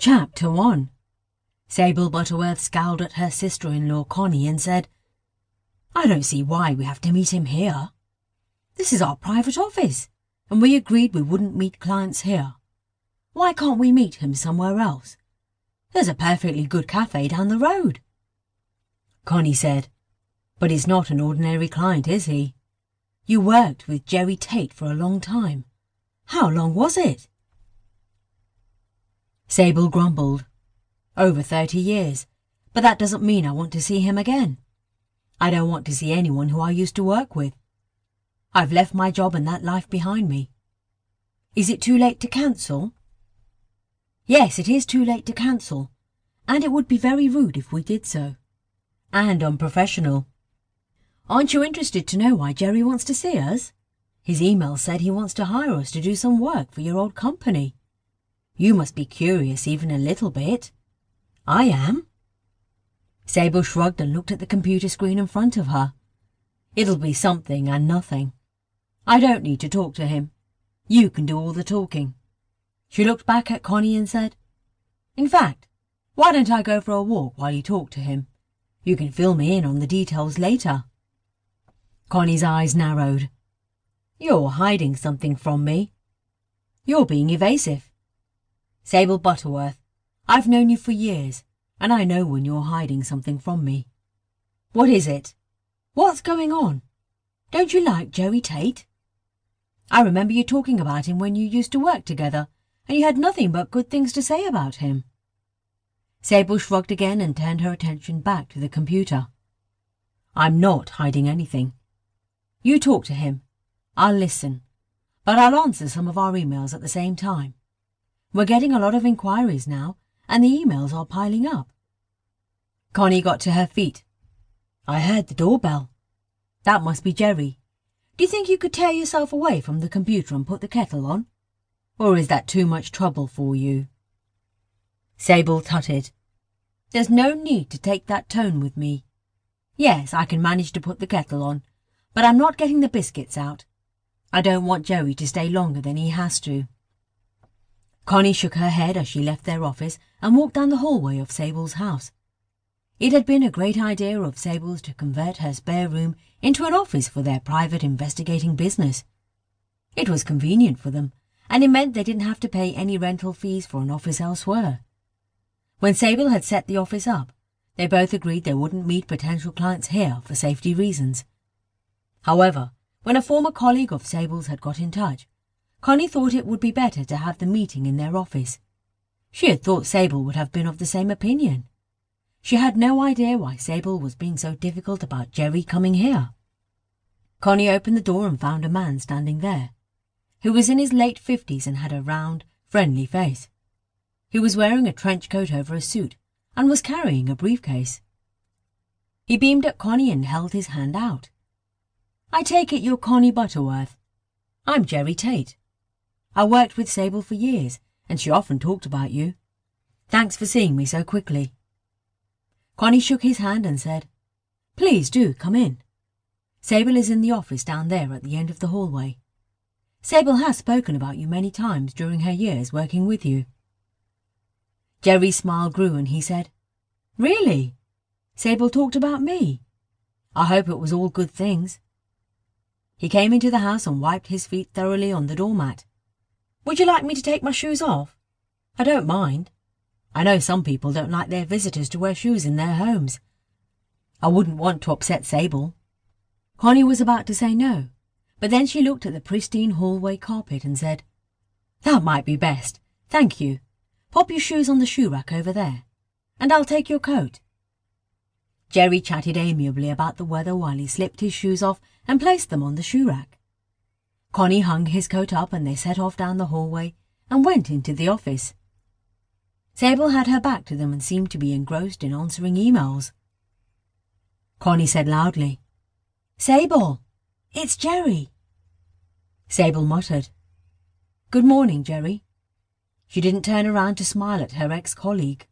Chapter 1 Sable Butterworth scowled at her sister-in-law Connie and said, I don't see why we have to meet him here. This is our private office, and we agreed we wouldn't meet clients here. Why can't we meet him somewhere else? There's a perfectly good cafe down the road. Connie said, But he's not an ordinary client, is he? You worked with Jerry Tate for a long time. How long was it? Sable grumbled. Over thirty years, but that doesn't mean I want to see him again. I don't want to see anyone who I used to work with. I've left my job and that life behind me. Is it too late to cancel? Yes, it is too late to cancel, and it would be very rude if we did so. And unprofessional. Aren't you interested to know why Jerry wants to see us? His email said he wants to hire us to do some work for your old company. You must be curious even a little bit. I am. Sable shrugged and looked at the computer screen in front of her. It'll be something and nothing. I don't need to talk to him. You can do all the talking. She looked back at Connie and said, In fact, why don't I go for a walk while you talk to him? You can fill me in on the details later. Connie's eyes narrowed. You're hiding something from me. You're being evasive. Sable Butterworth, I've known you for years, and I know when you're hiding something from me. What is it? What's going on? Don't you like Jerry Tate? I remember you talking about him when you used to work together, and you had nothing but good things to say about him. Sable shrugged again and turned her attention back to the computer. I'm not hiding anything. You talk to him. I'll listen. But I'll answer some of our emails at the same time. We're getting a lot of inquiries now, and the emails are piling up. Connie got to her feet. I heard the doorbell. That must be Jerry. Do you think you could tear yourself away from the computer and put the kettle on? Or is that too much trouble for you? Sable tutted. There's no need to take that tone with me. Yes, I can manage to put the kettle on, but I'm not getting the biscuits out. I don't want Jerry to stay longer than he has to. Connie shook her head as she left their office and walked down the hallway of Sable's house. It had been a great idea of Sable's to convert her spare room into an office for their private investigating business. It was convenient for them, and it meant they didn't have to pay any rental fees for an office elsewhere. When Sable had set the office up, they both agreed they wouldn't meet potential clients here for safety reasons. However, when a former colleague of Sable's had got in touch, Connie thought it would be better to have the meeting in their office. She had thought Sable would have been of the same opinion. She had no idea why Sable was being so difficult about Jerry coming here. Connie opened the door and found a man standing there, who was in his late fifties and had a round, friendly face. He was wearing a trench coat over a suit and was carrying a briefcase. He beamed at Connie and held his hand out. I take it you're Connie Butterworth. I'm Jerry Tate. I worked with Sable for years, and she often talked about you. Thanks for seeing me so quickly. Connie shook his hand and said, Please do come in. Sable is in the office down there at the end of the hallway. Sable has spoken about you many times during her years working with you. Jerry's smile grew and he said, Really? Sable talked about me? I hope it was all good things. He came into the house and wiped his feet thoroughly on the doormat. Would you like me to take my shoes off? I don't mind. I know some people don't like their visitors to wear shoes in their homes. I wouldn't want to upset Sable. Connie was about to say no, but then she looked at the pristine hallway carpet and said, That might be best. Thank you. Pop your shoes on the shoe rack over there, and I'll take your coat. Jerry chatted amiably about the weather while he slipped his shoes off and placed them on the shoe rack. Connie hung his coat up and they set off down the hallway and went into the office. Sable had her back to them and seemed to be engrossed in answering emails. Connie said loudly, Sable, it's Jerry. Sable muttered, Good morning, Jerry. She didn't turn around to smile at her ex-colleague.